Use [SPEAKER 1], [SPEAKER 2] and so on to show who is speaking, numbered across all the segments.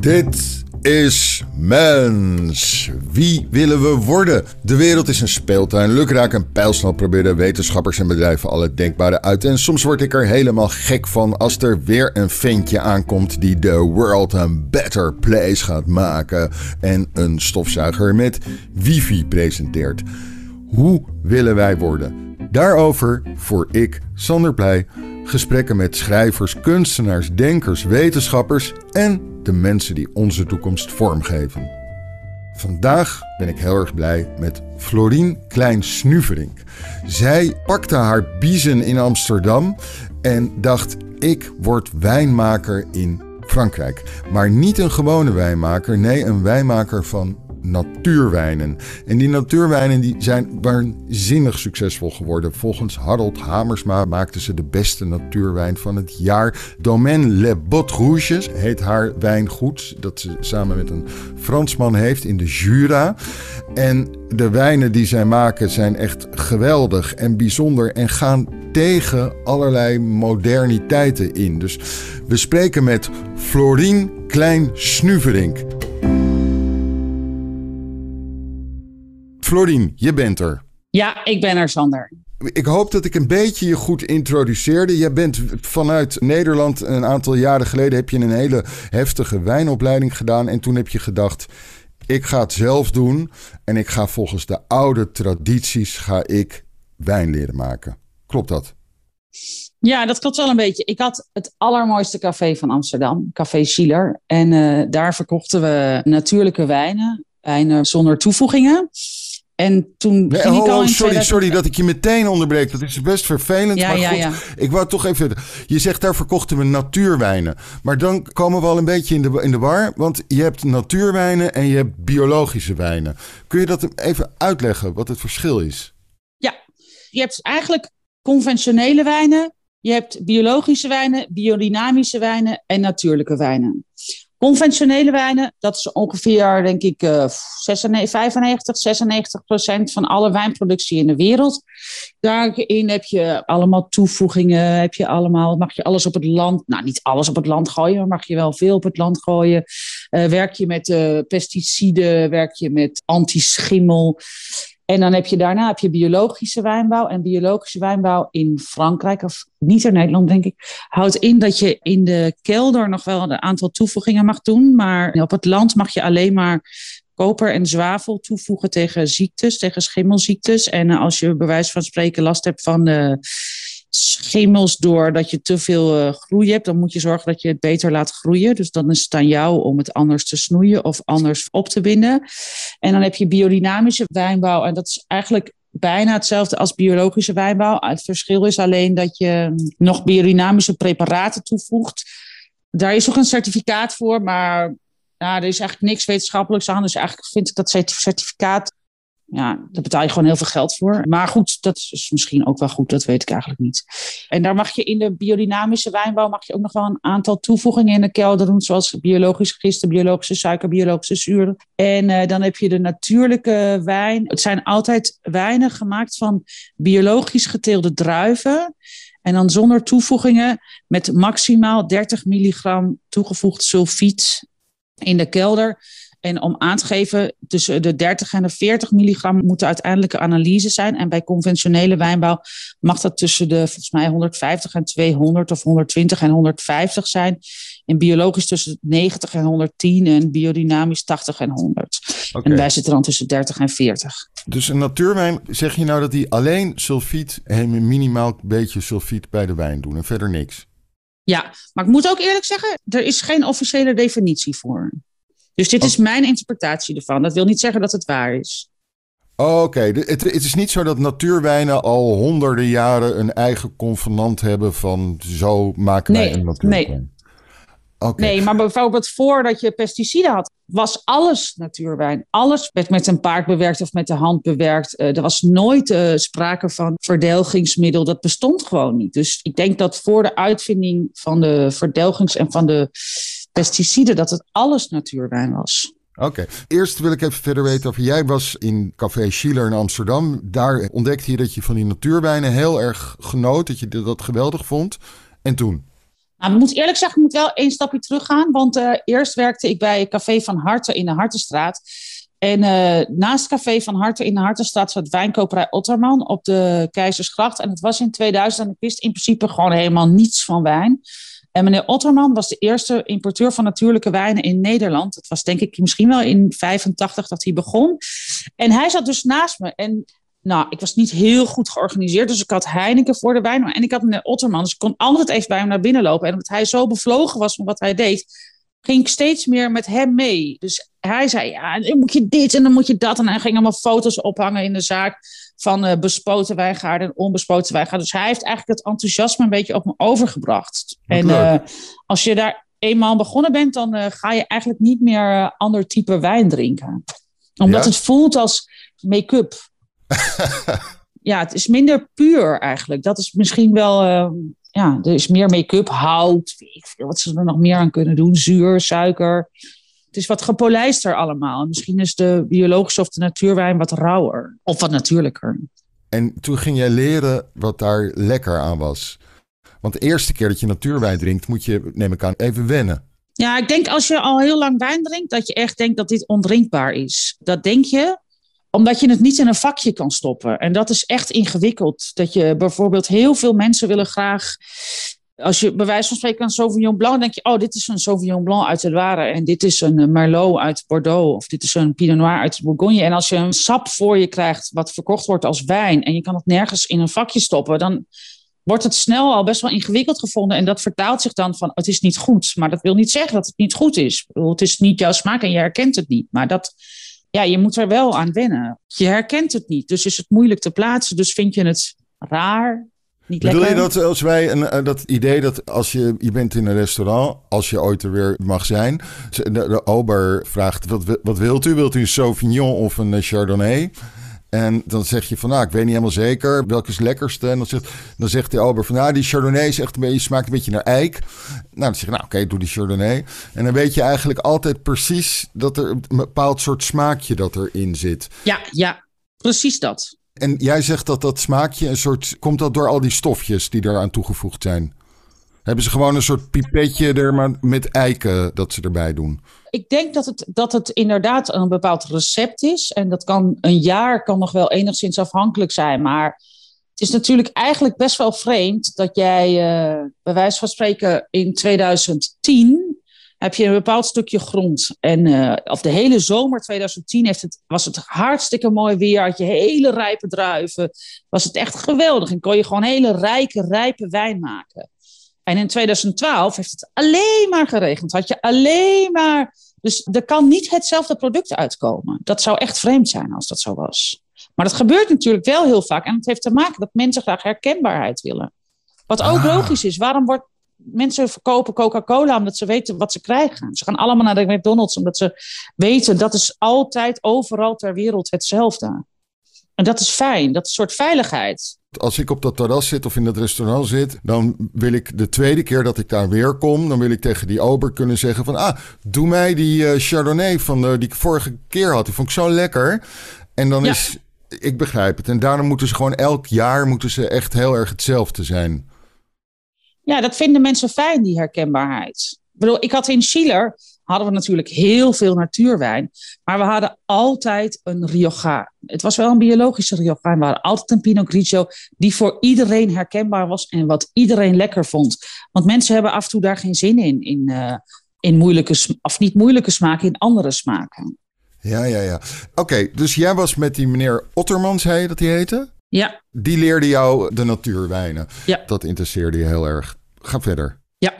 [SPEAKER 1] Dit is mens. Wie willen we worden? De wereld is een speeltuin. Lukraak en pijlsnel proberen wetenschappers en bedrijven alle denkbare uit. En soms word ik er helemaal gek van als er weer een ventje aankomt die de world a better place gaat maken. En een stofzuiger met wifi presenteert. Hoe willen wij worden? Daarover voor ik, Sander Pleij, gesprekken met schrijvers, kunstenaars, denkers, wetenschappers en de mensen die onze toekomst vormgeven. Vandaag ben ik heel erg blij met Florien Klein-Snuverink. Zij pakte haar biezen in Amsterdam en dacht: ik word wijnmaker in Frankrijk. Maar niet een gewone wijnmaker, nee, een wijnmaker van natuurwijnen. En die natuurwijnen die zijn waanzinnig succesvol geworden. Volgens Harold Hamersma maakten ze de beste natuurwijn van het jaar. Domaine Le Bot Rouges heet haar wijngoed. Dat ze samen met een Fransman heeft in de Jura. En de wijnen die zij maken zijn echt geweldig en bijzonder en gaan tegen allerlei moderniteiten in. Dus we spreken met Florien Klein-Snuverink. Florien, je bent er.
[SPEAKER 2] Ja, ik ben er, Sander.
[SPEAKER 1] Ik hoop dat ik een beetje je goed introduceerde. Je bent vanuit Nederland een aantal jaren geleden heb je een hele heftige wijnopleiding gedaan. En toen heb je gedacht, ik ga het zelf doen. En ik ga volgens de oude tradities ga ik wijn leren maken. Klopt dat?
[SPEAKER 2] Ja, dat klopt wel een beetje. Ik had het allermooiste café van Amsterdam, Café Schiller. En uh, daar verkochten we natuurlijke wijnen, wijnen zonder toevoegingen. En toen
[SPEAKER 1] nee, ging oh, ik al sorry, sorry dat ik je meteen onderbreek. Dat is best vervelend.
[SPEAKER 2] Ja,
[SPEAKER 1] maar
[SPEAKER 2] ja,
[SPEAKER 1] goed,
[SPEAKER 2] ja.
[SPEAKER 1] ik wou toch even... Je zegt daar verkochten we natuurwijnen. Maar dan komen we al een beetje in de, in de war. Want je hebt natuurwijnen en je hebt biologische wijnen. Kun je dat even uitleggen, wat het verschil is?
[SPEAKER 2] Ja, je hebt eigenlijk conventionele wijnen. Je hebt biologische wijnen, biodynamische wijnen en natuurlijke wijnen. Conventionele wijnen, dat is ongeveer, denk ik, uh, 95, 96 procent van alle wijnproductie in de wereld. Daarin heb je allemaal toevoegingen, heb je allemaal, mag je alles op het land, nou niet alles op het land gooien, maar mag je wel veel op het land gooien. Uh, werk je met uh, pesticiden, werk je met antischimmel. En dan heb je daarna heb je biologische wijnbouw. En biologische wijnbouw in Frankrijk, of niet in Nederland denk ik, houdt in dat je in de kelder nog wel een aantal toevoegingen mag doen. Maar op het land mag je alleen maar koper en zwavel toevoegen tegen ziektes, tegen schimmelziektes. En als je bij wijze van spreken last hebt van de schimmels doordat je te veel uh, groei hebt, dan moet je zorgen dat je het beter laat groeien. Dus dan is het aan jou om het anders te snoeien of anders op te binden. En dan heb je biodynamische wijnbouw en dat is eigenlijk bijna hetzelfde als biologische wijnbouw. Het verschil is alleen dat je nog biodynamische preparaten toevoegt. Daar is ook een certificaat voor, maar nou, er is eigenlijk niks wetenschappelijks aan. Dus eigenlijk vind ik dat certificaat ja, daar betaal je gewoon heel veel geld voor. Maar goed, dat is misschien ook wel goed, dat weet ik eigenlijk niet. En daar mag je in de biodynamische wijnbouw mag je ook nog wel een aantal toevoegingen in de kelder doen, zoals biologisch gisten, biologische suiker, biologische zuur. En uh, dan heb je de natuurlijke wijn. Het zijn altijd wijnen gemaakt van biologisch geteelde druiven. En dan zonder toevoegingen met maximaal 30 milligram toegevoegd sulfiet in de kelder. En om aan te geven, tussen de 30 en de 40 milligram moeten uiteindelijke analyse zijn. En bij conventionele wijnbouw mag dat tussen de volgens mij 150 en 200 of 120 en 150 zijn. En biologisch tussen 90 en 110 en biodynamisch 80 en 100. Okay. En wij zitten dan tussen 30 en 40.
[SPEAKER 1] Dus een natuurwijn, zeg je nou dat die alleen sulfiet en een minimaal beetje sulfiet bij de wijn doen en verder niks?
[SPEAKER 2] Ja, maar ik moet ook eerlijk zeggen, er is geen officiële definitie voor. Dus dit is mijn interpretatie ervan. Dat wil niet zeggen dat het waar is.
[SPEAKER 1] Oké, okay. het, het, is niet zo dat natuurwijnen al honderden jaren een eigen convenant hebben van zo maken
[SPEAKER 2] nee,
[SPEAKER 1] wij een natuurwijn.
[SPEAKER 2] Nee. Okay. Nee, maar bijvoorbeeld voordat je pesticiden had, was alles natuurwijn. Alles werd met een paard bewerkt of met de hand bewerkt. Uh, er was nooit uh, sprake van verdelgingsmiddel. Dat bestond gewoon niet. Dus ik denk dat voor de uitvinding van de verdelgings- en van de pesticiden, dat het alles natuurwijn was.
[SPEAKER 1] Oké, okay. eerst wil ik even verder weten over. Jij was in Café Schiller in Amsterdam. Daar ontdekte je dat je van die natuurwijnen heel erg genoot. Dat je dat geweldig vond. En toen?
[SPEAKER 2] Nou, ik moet eerlijk zeggen, ik moet wel één stapje teruggaan. Want uh, eerst werkte ik bij Café van Harten in de Hartenstraat. En uh, naast Café van Harten in de Hartenstraat zat wijnkoperij Otterman op de Keizersgracht. En het was in 2000 en ik wist in principe gewoon helemaal niets van wijn. En meneer Otterman was de eerste importeur van natuurlijke wijnen in Nederland. Het was denk ik misschien wel in 85 dat hij begon. En hij zat dus naast me. En nou, ik was niet heel goed georganiseerd. Dus ik had Heineken voor de wijn. En ik had meneer Otterman. Dus ik kon altijd even bij hem naar binnen lopen. En omdat hij zo bevlogen was van wat hij deed, ging ik steeds meer met hem mee. Dus hij zei, ja, dan moet je dit en dan moet je dat. En hij ging allemaal foto's ophangen in de zaak van uh, bespoten wijngaarden en onbespoten wijngaarden. Dus hij heeft eigenlijk het enthousiasme een beetje op me overgebracht. en uh, als je daar eenmaal begonnen bent, dan uh, ga je eigenlijk niet meer ander type wijn drinken. Omdat ja? het voelt als make-up. ja, het is minder puur eigenlijk. Dat is misschien wel ja, er is meer make-up, hout, weet veel wat ze er nog meer aan kunnen doen, zuur, suiker. Het is wat gepolijster allemaal. Misschien is de biologische of de natuurwijn wat rauwer of wat natuurlijker.
[SPEAKER 1] En toen ging jij leren wat daar lekker aan was. Want de eerste keer dat je natuurwijn drinkt, moet je, neem ik aan, even wennen.
[SPEAKER 2] Ja, ik denk als je al heel lang wijn drinkt, dat je echt denkt dat dit ondrinkbaar is. Dat denk je, omdat je het niet in een vakje kan stoppen. En dat is echt ingewikkeld. Dat je bijvoorbeeld heel veel mensen willen graag. Als je bij wijze van spreken een Sauvignon Blanc, denk je, oh, dit is een Sauvignon Blanc uit de Loire en dit is een Merlot uit Bordeaux of dit is een Pinot Noir uit Bourgogne. En als je een sap voor je krijgt wat verkocht wordt als wijn en je kan het nergens in een vakje stoppen, dan wordt het snel al best wel ingewikkeld gevonden. En dat vertaalt zich dan van, het is niet goed. Maar dat wil niet zeggen dat het niet goed is. Het is niet jouw smaak en je herkent het niet. Maar dat, ja, je moet er wel aan wennen. Je herkent het niet, dus is het moeilijk te plaatsen. Dus vind je het raar, niet
[SPEAKER 1] Bedoel
[SPEAKER 2] lekker.
[SPEAKER 1] je dat als wij een, eh, dat idee dat als je, je bent in een restaurant, als je ooit er weer mag zijn, de, de ober vraagt, wat, wat wilt u? Wilt u een Sauvignon of een Chardonnay? En dan zeg je van, nou, ik weet niet helemaal zeker welke is het lekkerste. En dan zegt, dan zegt de ober van, nou, die Chardonnay is echt een beetje, smaakt een beetje naar eik. Nou, dan zeg je, nou, oké, doe die Chardonnay. En dan weet je eigenlijk altijd precies dat er een bepaald soort smaakje dat erin zit.
[SPEAKER 2] Ja, ja, precies dat.
[SPEAKER 1] En jij zegt dat dat smaakje een soort, komt dat door al die stofjes die eraan toegevoegd zijn? Hebben ze gewoon een soort pipetje er maar met eiken dat ze erbij doen?
[SPEAKER 2] Ik denk dat het, dat het inderdaad een bepaald recept is. En dat kan een jaar kan nog wel enigszins afhankelijk zijn. Maar het is natuurlijk eigenlijk best wel vreemd dat jij, uh, bij wijze van spreken, in 2010 heb je een bepaald stukje grond. En uh, of de hele zomer 2010 heeft het, was het hartstikke mooi weer. Had je hele rijpe druiven. Was het echt geweldig. En kon je gewoon hele rijke, rijpe wijn maken. En in 2012 heeft het alleen maar geregend. Had je alleen maar. Dus er kan niet hetzelfde product uitkomen. Dat zou echt vreemd zijn als dat zo was. Maar dat gebeurt natuurlijk wel heel vaak. En het heeft te maken dat mensen graag herkenbaarheid willen. Wat ook ah. logisch is. Waarom wordt mensen verkopen Coca-Cola omdat ze weten wat ze krijgen? Ze gaan allemaal naar de McDonald's omdat ze weten dat is altijd overal ter wereld hetzelfde. En dat is fijn. Dat is een soort veiligheid.
[SPEAKER 1] Als ik op dat terras zit of in dat restaurant zit, dan wil ik de tweede keer dat ik daar weer kom, dan wil ik tegen die ober kunnen zeggen van, ah, doe mij die uh, Chardonnay van uh, die ik vorige keer had. Die vond ik zo lekker. En dan ja. is, ik begrijp het. En daarom moeten ze gewoon elk jaar moeten ze echt heel erg hetzelfde zijn.
[SPEAKER 2] Ja, dat vinden mensen fijn, die herkenbaarheid. Ik bedoel, ik had in Schiller, hadden we natuurlijk heel veel natuurwijn. Maar we hadden altijd een Rioja. Het was wel een biologische Rioja. We hadden altijd een Pinot Grigio die voor iedereen herkenbaar was en wat iedereen lekker vond. Want mensen hebben af en toe daar geen zin in, in, uh, in moeilijke, of niet moeilijke smaken, in andere smaken.
[SPEAKER 1] Ja, ja, ja. Oké, okay, dus jij was met die meneer Otterman, zei je dat hij heette?
[SPEAKER 2] Ja.
[SPEAKER 1] Die leerde jou de natuurwijnen.
[SPEAKER 2] Ja.
[SPEAKER 1] Dat interesseerde je heel erg. Ga verder.
[SPEAKER 2] Ja,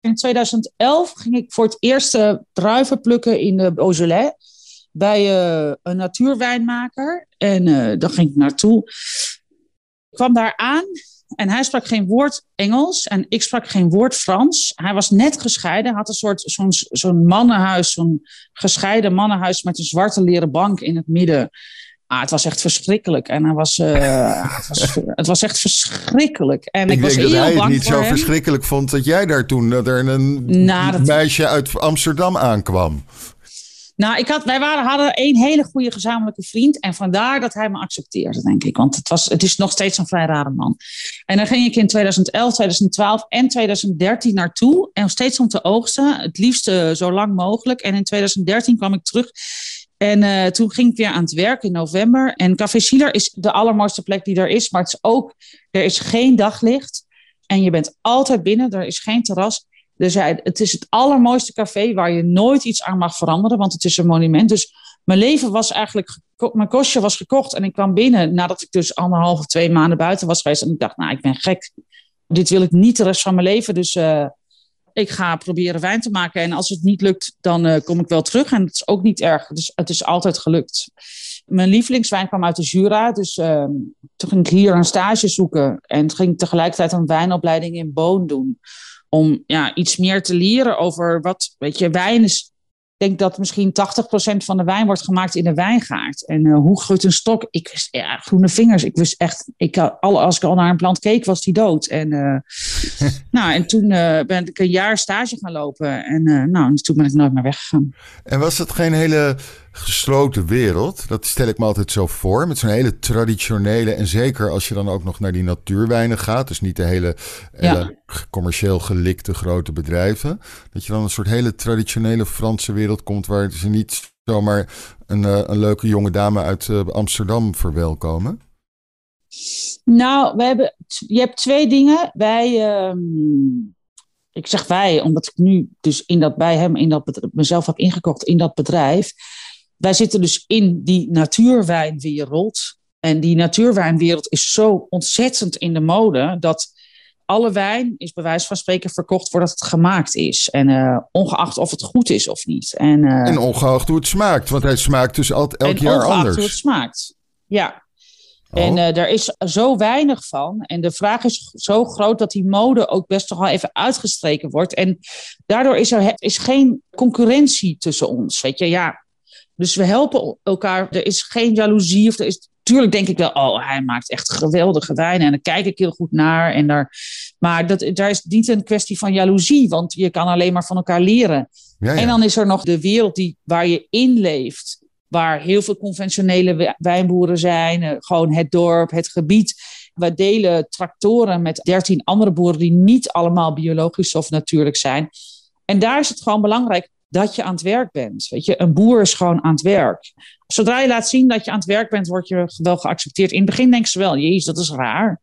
[SPEAKER 2] in 2011 ging ik voor het eerst druiven plukken in de Beaujolais bij uh, een natuurwijnmaker. En uh, daar ging ik naartoe. Ik kwam daar aan en hij sprak geen woord Engels en ik sprak geen woord Frans. Hij was net gescheiden, had een soort zo'n zo'n mannenhuis, zo'n gescheiden mannenhuis met een zwarte leren bank in het midden. Ah, het was echt verschrikkelijk. En hij was, uh, het, was, het was echt verschrikkelijk. En ik,
[SPEAKER 1] ik
[SPEAKER 2] was
[SPEAKER 1] denk
[SPEAKER 2] heel
[SPEAKER 1] dat hij het niet zo
[SPEAKER 2] hem.
[SPEAKER 1] verschrikkelijk vond dat jij daar toen dat er een
[SPEAKER 2] Nou, dat-
[SPEAKER 1] meisje uit Amsterdam aankwam.
[SPEAKER 2] Nou, ik had, wij waren, hadden een hele goede gezamenlijke vriend. En vandaar dat hij me accepteerde, denk ik. Want het, was, het is nog steeds een vrij rare man. En dan ging ik in 2011, 2012 en 2013 naartoe. En steeds om te oogsten. Het liefst zo lang mogelijk. En in 2013 kwam ik terug. En uh, toen ging ik weer aan het werk in november. En Café Sieler is de allermooiste plek die er is. Maar het is ook, er is geen daglicht. En je bent altijd binnen. Er is geen terras. Dus hij, het is het allermooiste café waar je nooit iets aan mag veranderen, want het is een monument. Dus mijn leven was eigenlijk, mijn kostje was gekocht en ik kwam binnen nadat ik dus anderhalve, twee maanden buiten was geweest. En ik dacht, nou, ik ben gek. Dit wil ik niet de rest van mijn leven. Dus uh, ik ga proberen wijn te maken. En als het niet lukt, dan uh, kom ik wel terug. En het is ook niet erg. Dus het is altijd gelukt. Mijn lievelingswijn kwam uit de Jura. Dus uh, toen ging ik hier een stage zoeken. En ging ik tegelijkertijd een wijnopleiding in Boon doen om ja, iets meer te leren over wat, weet je, wijn is. Ik denk dat misschien 80% van de wijn wordt gemaakt in de wijngaard. En uh, hoe groeit een stok? Ik wist, ja, groene vingers. Ik wist echt, ik, al, als ik al naar een plant keek, was die dood. En, uh, nou, en toen uh, ben ik een jaar stage gaan lopen. En nou, toen ben ik nooit meer weggegaan.
[SPEAKER 1] En was het geen hele gesloten wereld. Dat stel ik me altijd zo voor. Met zo'n hele traditionele. En zeker als je dan ook nog naar die natuurwijnen gaat. Dus niet de hele, hele commercieel gelikte grote bedrijven. Dat je dan een soort hele traditionele Franse wereld komt. Waar ze niet zomaar een, uh, een leuke jonge dame uit uh, Amsterdam verwelkomen.
[SPEAKER 2] Nou, we hebben, je hebt twee dingen. Wij. Uh, ik zeg wij, omdat ik nu dus in dat, bij hem in dat mezelf heb ingekocht in dat bedrijf wij zitten dus in die natuurwijnwereld. En die natuurwijnwereld is zo ontzettend in de mode dat alle wijn is bij wijze van spreken verkocht voordat het gemaakt is. En uh, ongeacht of het goed is of niet. En, uh,
[SPEAKER 1] en ongeacht hoe het smaakt, want hij smaakt dus elk jaar anders.
[SPEAKER 2] ongeacht hoe het smaakt, ja. Oh. En uh, er is zo weinig van. En de vraag is zo groot dat die mode ook best toch wel even uitgestreken wordt. En daardoor is er is geen concurrentie tussen ons. Weet je, ja, dus we helpen elkaar. Er is geen jaloezie. Of er is, tuurlijk denk ik wel, oh, hij maakt echt geweldige wijnen. En daar kijk ik heel goed naar. En daar, maar dat, daar is niet een kwestie van jaloezie. Want je kan alleen maar van elkaar leren. Ja, ja. En dan is er nog de wereld die, waar je in leeft. Waar heel veel conventionele wijnboeren zijn. Eh, gewoon het dorp, het gebied. We delen tractoren met dertien andere boeren die niet allemaal biologisch of natuurlijk zijn. En daar is het gewoon belangrijk dat je aan het werk bent. Weet je, een boer is gewoon aan het werk. Zodra je laat zien dat je aan het werk bent, word je wel geaccepteerd. In het begin denken ze wel, jezus, dat is raar.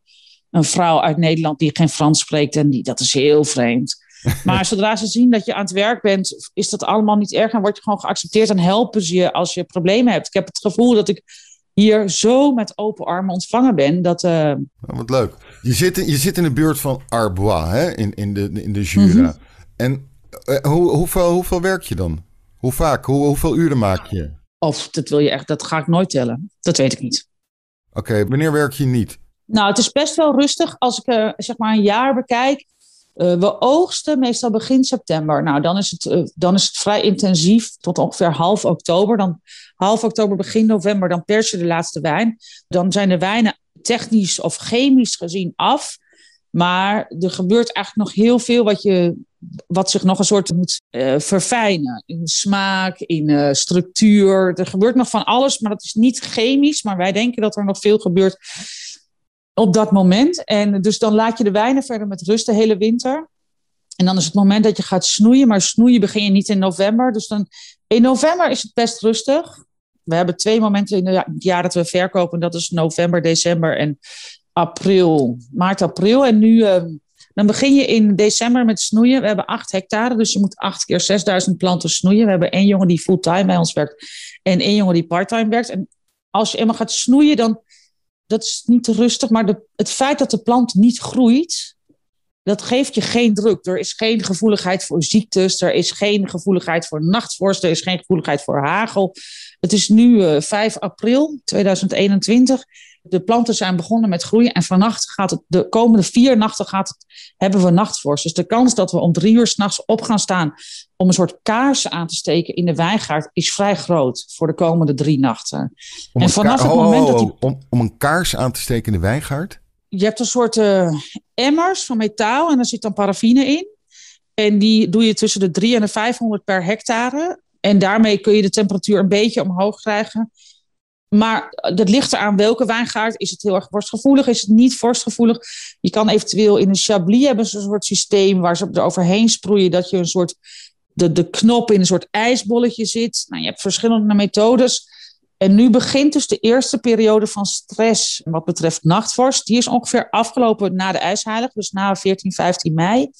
[SPEAKER 2] Een vrouw uit Nederland die geen Frans spreekt en die, dat is heel vreemd. Maar zodra ze zien dat je aan het werk bent, is dat allemaal niet erg en word je gewoon geaccepteerd en helpen ze je als je problemen hebt. Ik heb het gevoel dat ik hier zo met open armen ontvangen ben. Dat, uh...
[SPEAKER 1] wat leuk. Je zit, in, je zit in de buurt van Arbois, hè? In, in, de, in de Jura. Mm -hmm. En hoe, hoeveel, hoeveel werk je dan? Hoe vaak? Hoe, hoeveel uren maak je?
[SPEAKER 2] Of dat wil je echt, dat ga ik nooit tellen. Dat weet ik niet.
[SPEAKER 1] Oké, wanneer werk je niet?
[SPEAKER 2] Nou, het is best wel rustig als ik uh, zeg maar een jaar bekijk. Uh, we oogsten meestal begin september. Nou, dan is, het, uh, dan is het vrij intensief tot ongeveer half oktober. Dan half oktober, begin november, dan pers je de laatste wijn. Dan zijn de wijnen technisch of chemisch gezien af. Maar er gebeurt eigenlijk nog heel veel wat, je, wat zich nog een soort moet uh, verfijnen. In smaak, in uh, structuur. Er gebeurt nog van alles, maar dat is niet chemisch. Maar wij denken dat er nog veel gebeurt op dat moment. En dus dan laat je de wijnen verder met rust de hele winter. En dan is het moment dat je gaat snoeien. Maar snoeien begin je niet in november. Dus dan, in november is het best rustig. We hebben twee momenten in het jaar dat we verkopen. Dat is november, december en april, maart, april. En nu, uh, dan begin je in december met snoeien. We hebben acht hectare, dus je moet acht keer 6000 planten snoeien. We hebben één jongen die fulltime bij ons werkt en één jongen die parttime werkt. En als je eenmaal gaat snoeien, dan dat is niet rustig, maar de, het feit dat de plant niet groeit, dat geeft je geen druk. Er is geen gevoeligheid voor ziektes, er is geen gevoeligheid voor nachtvorst, er is geen gevoeligheid voor hagel. Het is nu uh, eh, 5 april 2021 de planten zijn begonnen met groeien. En vannacht gaat het, de komende vier nachten gaat het, hebben we nachtvorst. Dus de kans dat we om drie uur s'nachts op gaan staan om een soort kaars aan te steken in de wijngaard is vrij groot voor de komende drie nachten.
[SPEAKER 1] Om en vanaf het moment dat die... om, om een kaars aan te steken in de wijngaard?
[SPEAKER 2] Je hebt een soort uh, emmers van metaal en daar zit dan paraffine in. En die doe je tussen de 3 en de 500 per hectare. En daarmee kun je de temperatuur een beetje omhoog krijgen. Maar dat ligt eraan welke wijngaard. Is het heel erg vorstgevoelig? Is het niet vorstgevoelig? Je kan eventueel in een chablis hebben een soort systeem waar ze er overheen sproeien. Dat je een soort de, de knop in een soort ijsbolletje zit. Nou, je hebt verschillende methodes. En nu begint dus de eerste periode van stress wat betreft nachtvorst. Die is ongeveer afgelopen na de ijsheilig, dus na 14, 15 mei.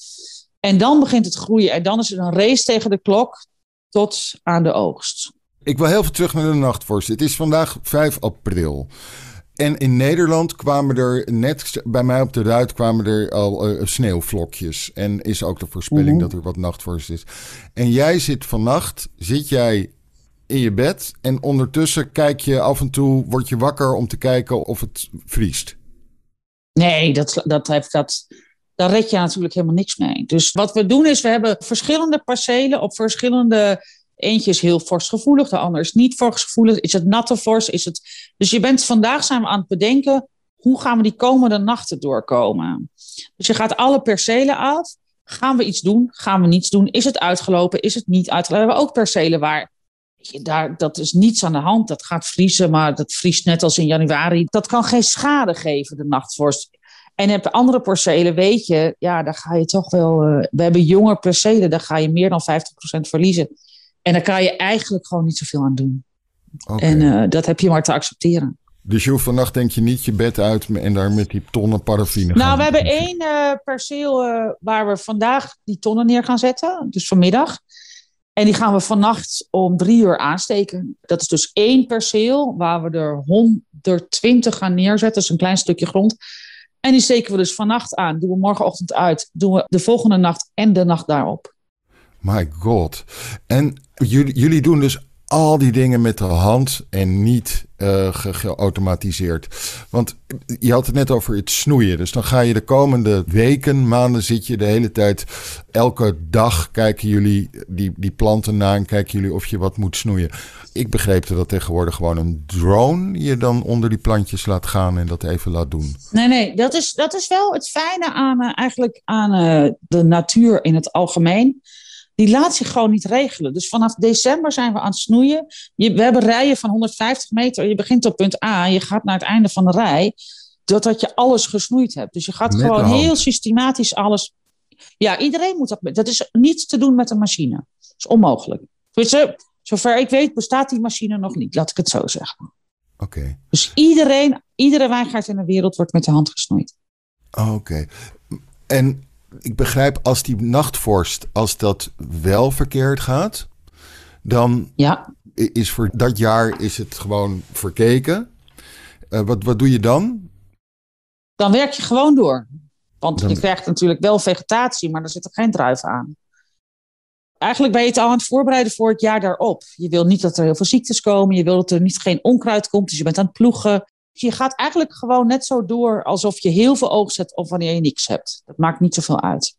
[SPEAKER 2] En dan begint het groeien. En dan is het een race tegen de klok tot aan de oogst.
[SPEAKER 1] Ik wil heel veel terug naar de nachtvorst. Het is vandaag 5 april. En in Nederland kwamen er net bij mij op de ruit kwamen er al uh, sneeuwvlokjes. En is ook de voorspelling dat er wat nachtvorst is. En jij zit vannacht, zit jij in je bed en ondertussen kijk je af en toe, word je wakker om te kijken of het vriest.
[SPEAKER 2] Nee, dat, dat heeft dat. Daar red je natuurlijk helemaal niks mee. Dus wat we doen is, we hebben verschillende percelen op verschillende Eentje is heel vorstgevoelig, de ander is niet vorstgevoelig. Is het natte vorst? Is het... Dus je bent vandaag zijn we aan het bedenken, hoe gaan we die komende nachten doorkomen? Dus je gaat alle percelen af. Gaan we iets doen? Gaan we niets doen? Is het uitgelopen? Is het niet uitgelopen? We hebben ook percelen waar daar, dat is niets aan de hand. Dat gaat vriezen, maar dat vriest net als in januari. Dat kan geen schade geven, de nachtvorst. En heb de andere percelen, weet je, ja, daar ga je toch wel. Uh, we hebben jonge percelen, daar ga je meer dan 50% verliezen. En daar kan je eigenlijk gewoon niet zoveel aan doen. En uh, dat heb je maar te accepteren.
[SPEAKER 1] Dus je hoeft vannacht denk je niet je bed uit en daar met die tonnen paraffine
[SPEAKER 2] Nou, gaan we hebben één uh, perceel uh, waar we vandaag die tonnen neer gaan zetten. Dus vanmiddag. En die gaan we vannacht om drie uur aansteken. Dat is dus één perceel waar we er 120 gaan neerzetten. Dat is een klein stukje grond. En die steken we dus vannacht aan. Doen we morgenochtend uit. Doen we de volgende nacht en de nacht daarop.
[SPEAKER 1] My god. En jullie, jullie doen dus al die dingen met de hand en niet uh, geautomatiseerd. Want je had het net over het snoeien. Dus dan ga je de komende weken, maanden zit je de hele tijd. Elke dag kijken jullie die, die planten na en kijken jullie of je wat moet snoeien. Ik begreep dat tegenwoordig gewoon een drone je dan onder die plantjes laat gaan en dat even laat doen.
[SPEAKER 2] Nee, nee, dat is, dat is wel het fijne aan, uh, eigenlijk aan de natuur in het algemeen die laat zich gewoon niet regelen. Dus vanaf december zijn we aan het snoeien. Je, we hebben rijen van 150 meter. Je begint op punt A, je gaat naar het einde van de rij. Doordat je alles gesnoeid hebt. Dus je gaat gewoon heel systematisch alles. Ja, iedereen moet dat. Dat is niets te doen met een machine. Dat is onmogelijk. Dus, zover ik weet, bestaat die machine nog niet. Laat ik het zo zeggen.
[SPEAKER 1] Oké.
[SPEAKER 2] Dus iedereen, iedere wijngaard in de wereld wordt met de hand gesnoeid.
[SPEAKER 1] Oké. En ik begrijp als die nachtvorst, als dat wel verkeerd gaat, dan
[SPEAKER 2] ja.
[SPEAKER 1] is voor dat jaar is het gewoon verkeken. Uh, wat, wat doe je dan?
[SPEAKER 2] Dan werk je gewoon door. Want je krijgt natuurlijk wel vegetatie, maar er zitten geen druiven aan. Eigenlijk ben je het al aan het voorbereiden voor het jaar daarop. Je wil niet dat er heel veel ziektes komen. Je wil dat er niet geen onkruid komt. Dus je bent aan het ploegen je gaat eigenlijk gewoon net zo door alsof je heel veel oogst hebt of wanneer je niks hebt. Dat maakt niet zoveel uit.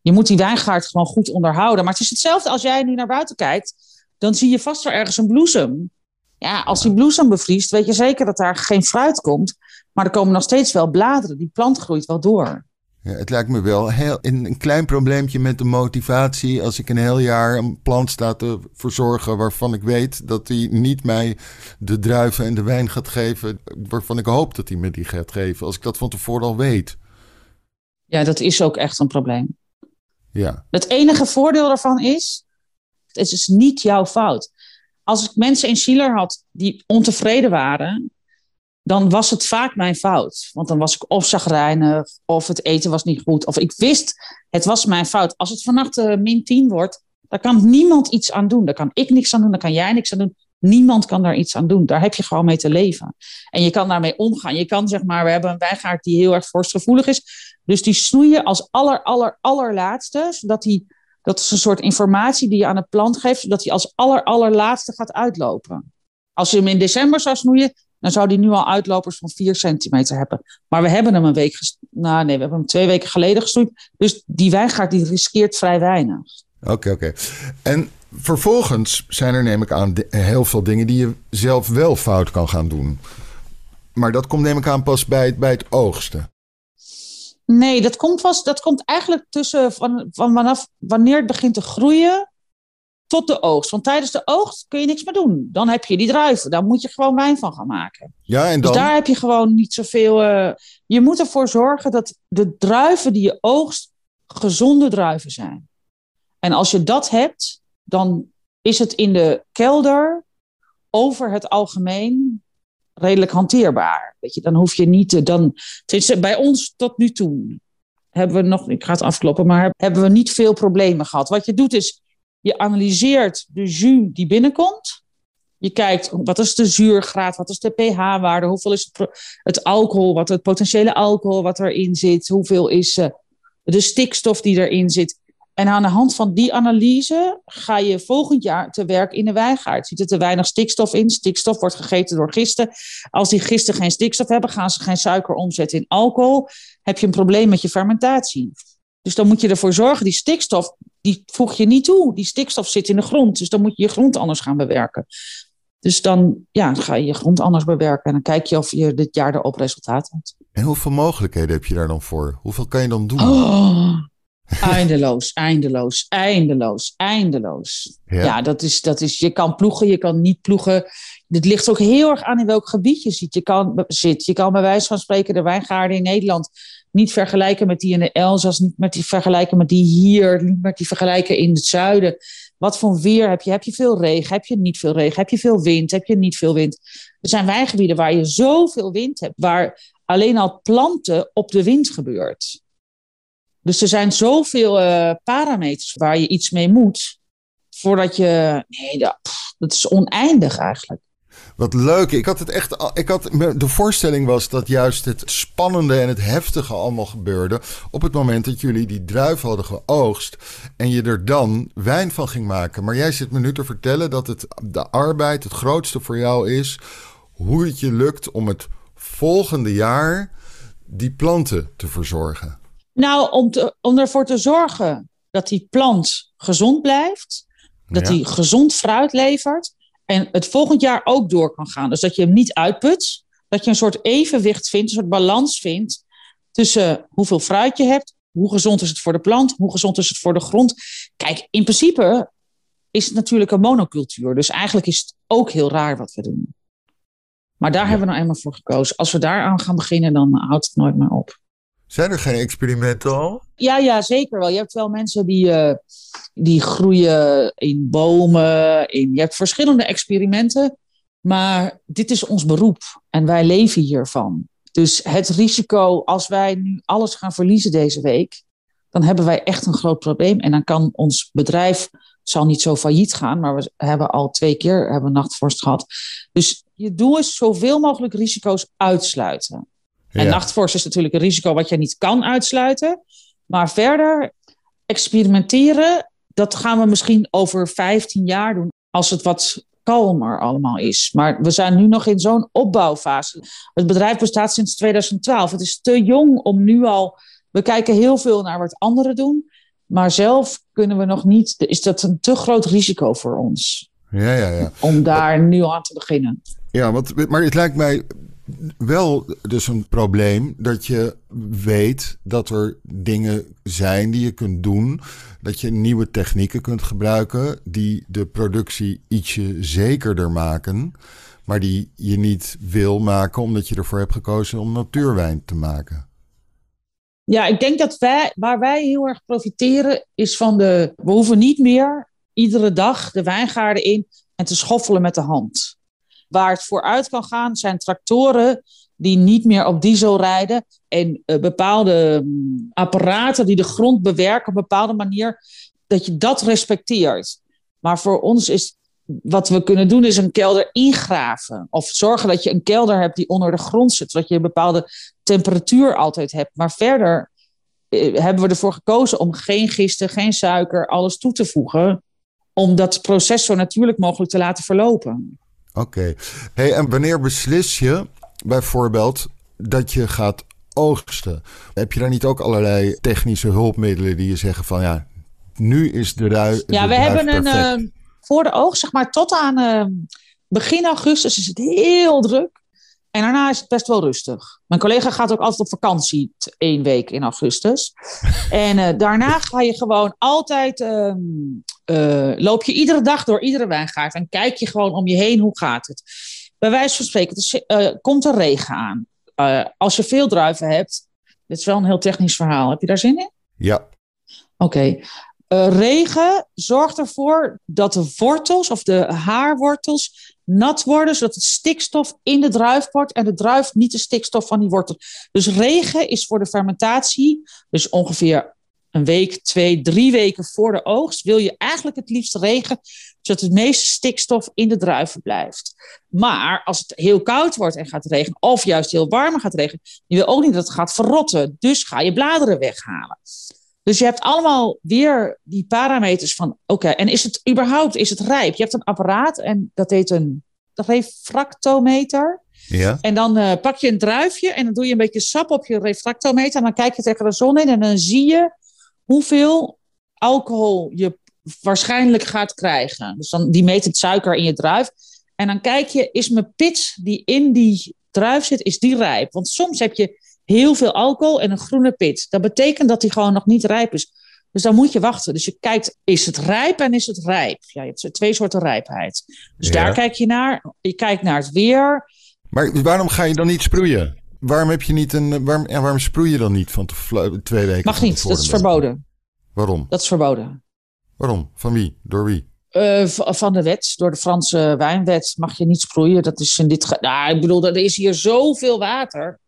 [SPEAKER 2] Je moet die wijngaard gewoon goed onderhouden. Maar het is hetzelfde als jij nu naar buiten kijkt. Dan zie je vast wel ergens een bloesem. Ja, als die bloesem bevriest, weet je zeker dat daar geen fruit komt. Maar er komen nog steeds wel bladeren. Die plant groeit wel door.
[SPEAKER 1] Ja, het lijkt me wel heel, een klein probleempje met de motivatie. Als ik een heel jaar een plant sta te verzorgen waarvan ik weet dat hij niet mij de druiven en de wijn gaat geven. Waarvan ik hoop dat hij me die gaat geven. Als ik dat van tevoren al weet.
[SPEAKER 2] Ja, dat is ook echt een probleem.
[SPEAKER 1] Ja.
[SPEAKER 2] Het enige voordeel daarvan is, het is dus niet jouw fout. Als ik mensen in Schiller had die ontevreden waren, dan was het vaak mijn fout. Want dan was ik of zagrijnig, of het eten was niet goed, of ik wist, het was mijn fout. Als het vannacht uh, min 10 wordt, dan kan niemand iets aan doen. Daar kan ik niks aan doen, daar kan jij niks aan doen. Niemand kan daar iets aan doen. Daar heb je gewoon mee te leven. En je kan daarmee omgaan. Je kan zeg maar, we hebben een wijngaard die heel erg vorstgevoelig is. Dus die snoeien als aller, aller, allerlaatste, zodat die, dat is een soort informatie die je aan het plant geeft, zodat hij als aller, allerlaatste gaat uitlopen. Als je hem in december zou snoeien, dan zou die nu al uitlopers van 4 centimeter hebben. Maar we hebben hem een week, nou nee, we hebben hem twee weken geleden gestoeid. Dus die wijngaard die riskeert vrij weinig.
[SPEAKER 1] Oké, oké. En vervolgens zijn er neem ik aan heel veel dingen die je zelf wel fout kan gaan doen. Maar dat komt neem ik aan pas bij het, bij het oogsten.
[SPEAKER 2] Nee, dat komt, vast, dat komt eigenlijk tussen van, van vanaf wanneer het begint te groeien tot de oogst. Want tijdens de oogst kun je niks meer doen. Dan heb je die druiven. Daar moet je gewoon wijn van gaan maken.
[SPEAKER 1] Ja, en dan...
[SPEAKER 2] Dus daar heb je gewoon niet zoveel... Uh, je moet ervoor zorgen dat de druiven die je oogst gezonde druiven zijn. En als je dat hebt, dan is het in de kelder over het algemeen redelijk hanteerbaar. Weet je, dan hoef je niet te, dan, bij ons tot nu toe hebben we nog, ik ga het afkloppen, maar hebben we niet veel problemen gehad. Wat je doet is, je analyseert de jus die binnenkomt. Je kijkt, wat is de zuurgraad, wat is de pH-waarde, hoeveel is het, alcohol, wat het potentiële alcohol wat erin zit, hoeveel is uh, de stikstof die erin zit. En aan de hand van die analyse ga je volgend jaar te werk in de wijngaard. Ziet er te weinig stikstof in? Stikstof wordt gegeten door gisten. Als die gisten geen stikstof hebben, gaan ze geen suiker omzetten in alcohol. Heb je een probleem met je fermentatie. Dus dan moet je ervoor zorgen, die stikstof, die voeg je niet toe. Die stikstof zit in de grond, dus dan moet je je grond anders gaan bewerken. Dus dan ja, ga je je grond anders bewerken en dan kijk je of je dit jaar erop resultaat hebt.
[SPEAKER 1] En hoeveel mogelijkheden heb je daar dan voor? Hoeveel kan je dan doen?
[SPEAKER 2] Oh, Eindeloos, eindeloos, eindeloos, eindeloos. Ja, ja dat, is, dat is, je kan ploegen, je kan niet ploegen. Het ligt ook heel erg aan in welk gebied je zit. Je kan, zit. je kan bij wijze van spreken de wijngaarden in Nederland niet vergelijken met die in de Elzas, niet met die vergelijken met die hier, niet met die vergelijken in het zuiden. Wat voor weer heb je? Heb je veel regen? Heb je niet veel regen? Heb je veel wind? Heb je niet veel wind? Er zijn wijngebieden waar je zoveel wind hebt, waar alleen al planten op de wind gebeurt. Dus er zijn zoveel uh, parameters waar je iets mee moet, voordat je. Nee, dat is oneindig eigenlijk.
[SPEAKER 1] Wat leuk. Ik had het echt. Ik had, de voorstelling was dat juist het spannende en het heftige allemaal gebeurde. op het moment dat jullie die druif hadden geoogst. en je er dan wijn van ging maken. Maar jij zit me nu te vertellen dat het, de arbeid het grootste voor jou is. hoe het je lukt om het volgende jaar die planten te verzorgen.
[SPEAKER 2] Nou, om, te, om ervoor te zorgen dat die plant gezond blijft, dat hij gezond fruit levert en het volgend jaar ook door kan gaan. Dus dat je hem niet uitput, dat je een soort evenwicht vindt, een soort balans vindt tussen hoeveel fruit je hebt, hoe gezond is het voor de plant, hoe gezond is het voor de grond. Kijk, in principe is het natuurlijk een monocultuur, dus eigenlijk is het ook heel raar wat we doen. Maar daar hebben we nou eenmaal voor gekozen. Als we daaraan gaan beginnen, dan houdt het nooit meer op.
[SPEAKER 1] Zijn er geen experimenten al?
[SPEAKER 2] Ja, ja, zeker wel. Je hebt wel mensen die, uh, die groeien in bomen. In, je hebt verschillende experimenten. Maar dit is ons beroep en wij leven hiervan. Dus het risico, als wij nu alles gaan verliezen deze week, dan hebben wij echt een groot probleem. En dan kan ons bedrijf, zal niet zo failliet gaan, maar we hebben al twee keer hebben nachtvorst gehad. Dus je doel is zoveel mogelijk risico's uitsluiten. En nachtvorst is natuurlijk een risico wat je niet kan uitsluiten. Maar verder experimenteren, dat gaan we misschien over 15 jaar doen. Als het wat kalmer allemaal is. Maar we zijn nu nog in zo'n opbouwfase. Het bedrijf bestaat sinds 2012. Het is te jong om nu al. We kijken heel veel naar wat anderen doen. Maar zelf kunnen we nog niet. Is dat een te groot risico voor ons?
[SPEAKER 1] Ja, ja, ja.
[SPEAKER 2] Om daar nu aan te beginnen.
[SPEAKER 1] Ja, want, maar het lijkt mij wel dus een probleem dat je weet dat er dingen zijn die je kunt doen. Dat je nieuwe technieken kunt gebruiken die de productie ietsje zekerder maken. Maar die je niet wil maken omdat je ervoor hebt gekozen om natuurwijn te maken.
[SPEAKER 2] Ja, ik denk dat wij, waar wij heel erg profiteren is van de. We hoeven niet meer iedere dag de wijngaarden in en te schoffelen met de hand. Waar het vooruit kan gaan zijn tractoren die niet meer op diesel rijden en uh, bepaalde um, apparaten die de grond bewerken op een bepaalde manier, dat je dat respecteert. Maar voor ons is wat we kunnen doen is een kelder ingraven. Of zorgen dat je een kelder hebt die onder de grond zit, zodat je een bepaalde temperatuur altijd hebt. Maar verder eh, hebben we ervoor gekozen om geen gisten, geen suiker, alles toe te voegen. Om dat proces zo natuurlijk mogelijk te laten verlopen.
[SPEAKER 1] Oké. Hey, en wanneer beslis je bijvoorbeeld dat je gaat oogsten? Heb je daar niet ook allerlei technische hulpmiddelen die je zeggen van ja, nu is de rui.
[SPEAKER 2] Ja, we hebben een uh, voor de oogst, zeg maar, tot aan uh, begin augustus is het heel druk. En daarna is het best wel rustig. Mijn collega gaat ook altijd op vakantie, één week in augustus. en uh, daarna ga je gewoon altijd, uh, uh, loop je iedere dag door iedere wijngaard en kijk je gewoon om je heen, hoe gaat het? Bij wijze van spreken, dus, komt er regen aan. als je veel druiven hebt, dit is wel een heel technisch verhaal. Heb je daar zin in?
[SPEAKER 1] Ja.
[SPEAKER 2] Oké. Okay. Regen zorgt ervoor dat de wortels of de haarwortels nat worden, zodat het stikstof in de druif wordt en de druif niet de stikstof van die wortel. Dus regen is voor de fermentatie, dus ongeveer een week, twee, drie weken voor de oogst, wil je eigenlijk het liefst regen, zodat het meeste stikstof in de druiven blijft. Maar als het heel koud wordt en gaat regenen, of juist heel warm gaat regenen, je wil ook niet dat het gaat verrotten. Dus ga je bladeren weghalen. Dus je hebt allemaal weer die parameters van, oké, en is het überhaupt, is het rijp? Je hebt een apparaat en dat heet een refractometer.
[SPEAKER 1] Ja.
[SPEAKER 2] En dan uh, pak je een druifje en dan doe je een beetje sap op je refractometer. En dan kijk je tegen de zon in en dan zie je hoeveel alcohol je waarschijnlijk gaat krijgen. Dus dan, die meet het suiker in je druif. En dan kijk je, is mijn pits die in die druif zit, is die rijp? Want soms heb je heel veel alcohol en een groene pit. Dat betekent dat die gewoon nog niet rijp is. Dus dan moet je wachten. Dus je kijkt, is het rijp en is het rijp? Ja, je hebt twee soorten rijpheid. Dus
[SPEAKER 1] Ja.
[SPEAKER 2] daar kijk je naar. Je kijkt naar het weer.
[SPEAKER 1] Maar waarom ga je dan niet sproeien? Waarom heb je niet een. Waarom, waarom sproei je dan niet van te, twee weken?
[SPEAKER 2] Mag niet, dat is verboden.
[SPEAKER 1] Waarom?
[SPEAKER 2] Dat is verboden.
[SPEAKER 1] Waarom? Van wie? Door wie?
[SPEAKER 2] Eh, van de wet, door de Franse wijnwet, mag je niet sproeien. Dat is in dit. Nou, ik bedoel, er is hier zoveel water.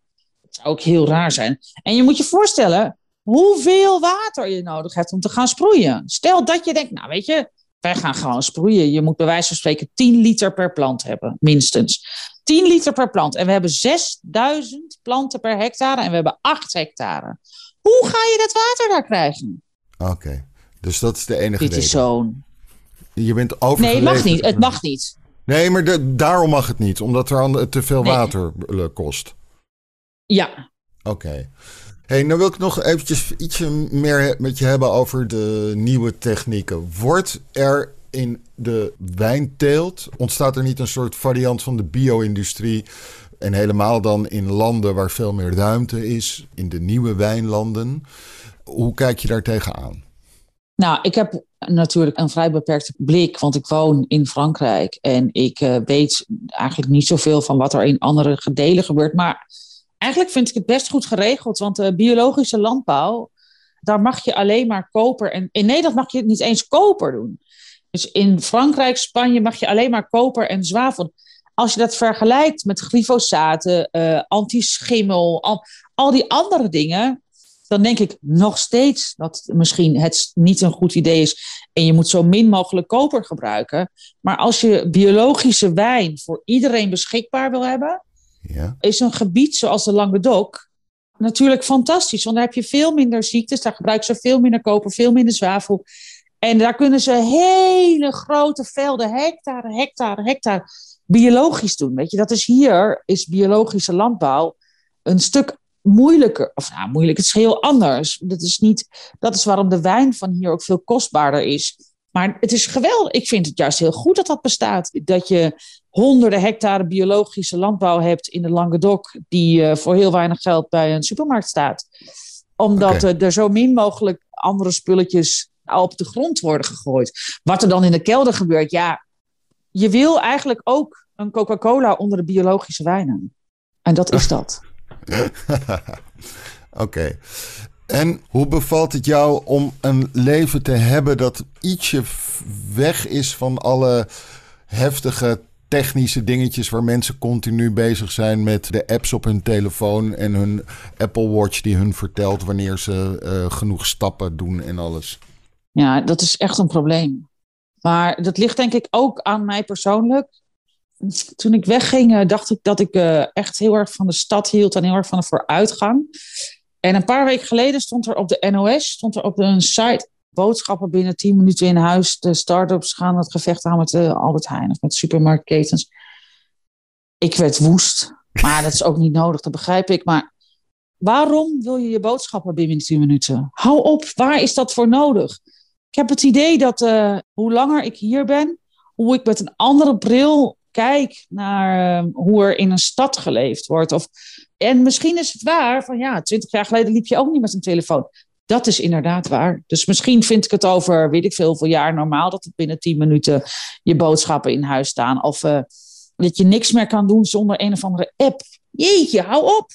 [SPEAKER 2] Zou ook heel raar zijn. En je moet je voorstellen hoeveel water je nodig hebt om te gaan sproeien. Stel dat je denkt, nou weet je, wij gaan gewoon sproeien. Je moet bij wijze van spreken 10 liter per plant hebben, minstens. 10 liter per plant. En we hebben 6000 planten per hectare en we hebben 8 hectare. Hoe ga je dat water daar krijgen?
[SPEAKER 1] Oké. Dus dat is de enige
[SPEAKER 2] Dit is zo'n.
[SPEAKER 1] Je bent
[SPEAKER 2] Nee,
[SPEAKER 1] overgeleverd.
[SPEAKER 2] het mag niet. Het mag niet.
[SPEAKER 1] Nee, maar de- daarom mag het niet. Omdat er te veel
[SPEAKER 2] Nee.
[SPEAKER 1] water eh, kost.
[SPEAKER 2] Ja,
[SPEAKER 1] Oké. Hey, nou wil ik nog eventjes ietsje meer met je hebben over de nieuwe technieken. Wordt er in de wijnteelt, ontstaat er niet een soort variant van de bio-industrie? En helemaal dan in landen waar veel meer ruimte is, in de nieuwe wijnlanden. Hoe kijk je daar tegenaan?
[SPEAKER 2] Nou, ik heb natuurlijk een vrij beperkte blik, want ik woon in Frankrijk en ik eh, weet eigenlijk niet zoveel van wat er in andere delen gebeurt. Maar eigenlijk vind ik het best goed geregeld, want de biologische landbouw, daar mag je alleen maar koper. En in Nederland mag je het niet eens koper doen. Dus in Frankrijk, Spanje mag je alleen maar koper en zwavel. Als je dat vergelijkt met glyfosaten, eh antischimmel, al, al die andere dingen, dan denk ik nog steeds dat misschien het niet een goed idee is en je moet zo min mogelijk koper gebruiken. Maar als je biologische wijn voor iedereen beschikbaar wil hebben,
[SPEAKER 1] Ja,
[SPEAKER 2] is een gebied zoals de Languedoc natuurlijk fantastisch. Want daar heb je veel minder ziektes, daar gebruiken ze veel minder koper, veel minder zwavel. En daar kunnen ze hele grote velden, hectare, hectare, hectare, biologisch doen. Weet je, dat is hier, is biologische landbouw een stuk moeilijker. Of nou, moeilijk, het is heel anders. Dat is, niet, dat is waarom de wijn van hier ook veel kostbaarder is. Maar het is geweldig. Ik vind het juist heel goed dat dat bestaat. Dat je honderden hectare biologische landbouw hebt in de Languedoc, die eh, voor heel weinig geld bij een supermarkt staat. Omdat er zo min mogelijk andere spulletjes op de grond worden gegooid. Wat er dan in de kelder gebeurt, ja, je wil eigenlijk ook een Coca-Cola onder de biologische wijnen. En dat is dat.
[SPEAKER 1] Oké. En hoe bevalt het jou om een leven te hebben dat ietsje weg is van alle heftige technische dingetjes waar mensen continu bezig zijn met de apps op hun telefoon en hun Apple Watch die hun vertelt wanneer ze eh, genoeg stappen doen en alles?
[SPEAKER 2] Ja, dat is echt een probleem. Maar dat ligt denk ik ook aan mij persoonlijk. Toen ik wegging, eh, dacht ik dat ik eh, echt heel erg van de stad hield en heel erg van de vooruitgang. En een paar weken geleden stond er op de NOS, stond er op een site, boodschappen binnen 10 minuten in huis. De start-ups gaan het gevecht aan met de Albert Heijn of met supermarktketens. Ik werd woest. Maar dat is ook niet nodig, dat begrijp ik. Maar waarom wil je je boodschappen binnen 10 minuten? Hou op, waar is dat voor nodig? Ik heb het idee dat eh, hoe langer ik hier ben, hoe ik met een andere bril kijk naar ehm, hoe er in een stad geleefd wordt. Of, en misschien is het waar van ja, twintig jaar geleden liep je ook niet met een telefoon. Dat is inderdaad waar. Dus misschien vind ik het over, weet ik veel, hoeveel jaar normaal dat het binnen tien minuten je boodschappen in huis staan. Of uh, dat je niks meer kan doen zonder een of andere app. Jeetje, hou op.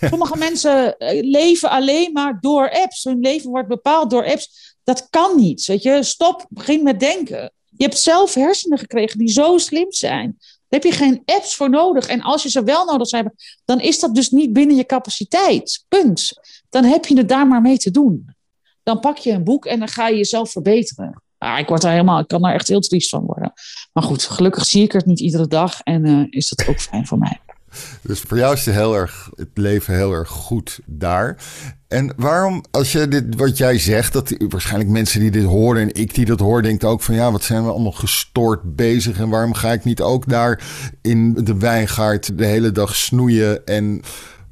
[SPEAKER 2] Sommige mensen eh, leven alleen maar door apps. Hun leven wordt bepaald door apps. Dat kan niet. Weet je, stop, begin met denken. Je hebt zelf hersenen gekregen die zo slim zijn. Daar heb je geen apps voor nodig. En als je ze wel nodig hebt, dan is dat dus niet binnen je capaciteit. Punt. Dan heb je het daar maar mee te doen. Dan pak je een boek en dan ga je jezelf verbeteren. Ah, ik, word daar helemaal, ik kan daar echt heel triest van worden. Maar goed, gelukkig zie ik het niet iedere dag en uh, is dat ook fijn voor mij.
[SPEAKER 1] Dus voor jou is het, heel erg, het leven heel erg goed daar. En waarom, als je dit, wat jij zegt, dat waarschijnlijk mensen die dit horen en ik die dat hoor, denkt ook van ja, wat zijn we allemaal gestoord bezig en waarom ga ik niet ook daar in de wijngaard de hele dag snoeien en